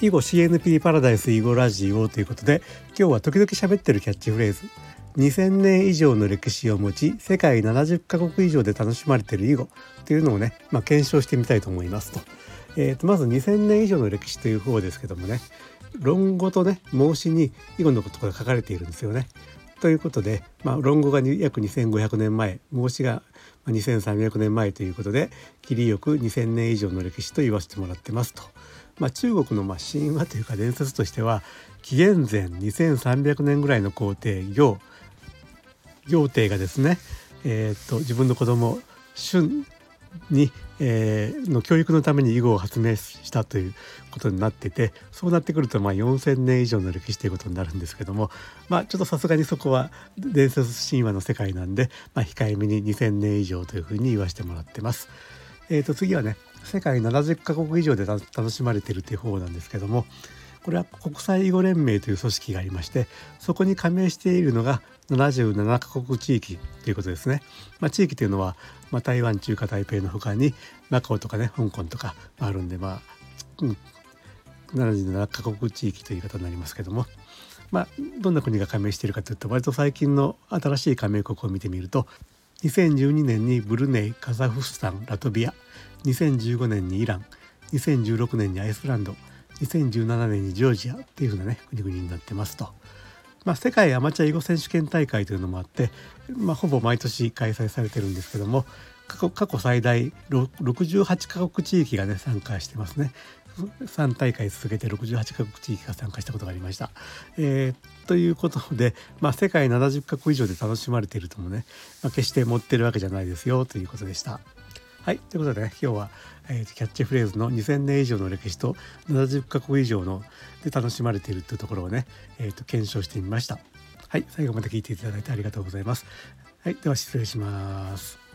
囲碁 CNP パラダイス囲碁ラジオということで今日は時々喋ってるキャッチフレーズ2000年以上の歴史を持ち世界70カ国以上で楽しまれてる囲碁というのをね、まあ、検証してみたいと思いますと,、えー、とまず2000年以上の歴史という方ですけどもね論語とね孟子に囲碁のことが書かれているんですよね。ということで、まあ、論語が約2500年前孟子が2300年前ということで切りよく2000年以上の歴史と言わせてもらってますと。まあ、中国のま神話というか伝説としては紀元前2300年ぐらいの皇帝行行帝がですね、えー、と自分の子供春に、えー、の教育のために囲碁を発明したということになっててそうなってくるとまあ4,000年以上の歴史ということになるんですけどもまあちょっとさすがにそこは伝説神話の世界なんで、まあ、控えめに2,000年以上というふうに言わせてもらってます。えー、と次はね世界70カ国以上で楽しまれているという方なんですけどもこれは国際囲碁連盟という組織がありましてそこに加盟しているのが77カ国地域ということですね。まあ、地域というのは、まあ、台湾中華台北の他にマカオとかね香港とかあるんでまあ、うん、77カ国地域という言い方になりますけども。まあ、どんな国が加盟しているかというと割と最近の新しい加盟国を見てみると2012年にブルネイカザフスタンラトビア2015年にイラン2016年にアイスランド2017年にジョージアっていうふうなね国々になってますと。まあ、世界アマチュア囲碁選手権大会というのもあって、まあ、ほぼ毎年開催されてるんですけども過去最大68カ国地域がね参加してますね。3大会続けて68カ国地域が参加したことがありました。えー、ということで、まあ、世界70カ国以上で楽しまれているともね、まあ、決して持ってるわけじゃないですよということでした。はい、ということでね今日は、えー、キャッチフレーズの2000年以上の歴史と70カ国以上ので楽しまれているというところをね、えーと、検証してみました。はい、最後まで聞いていただいてありがとうございます。はい、では失礼します。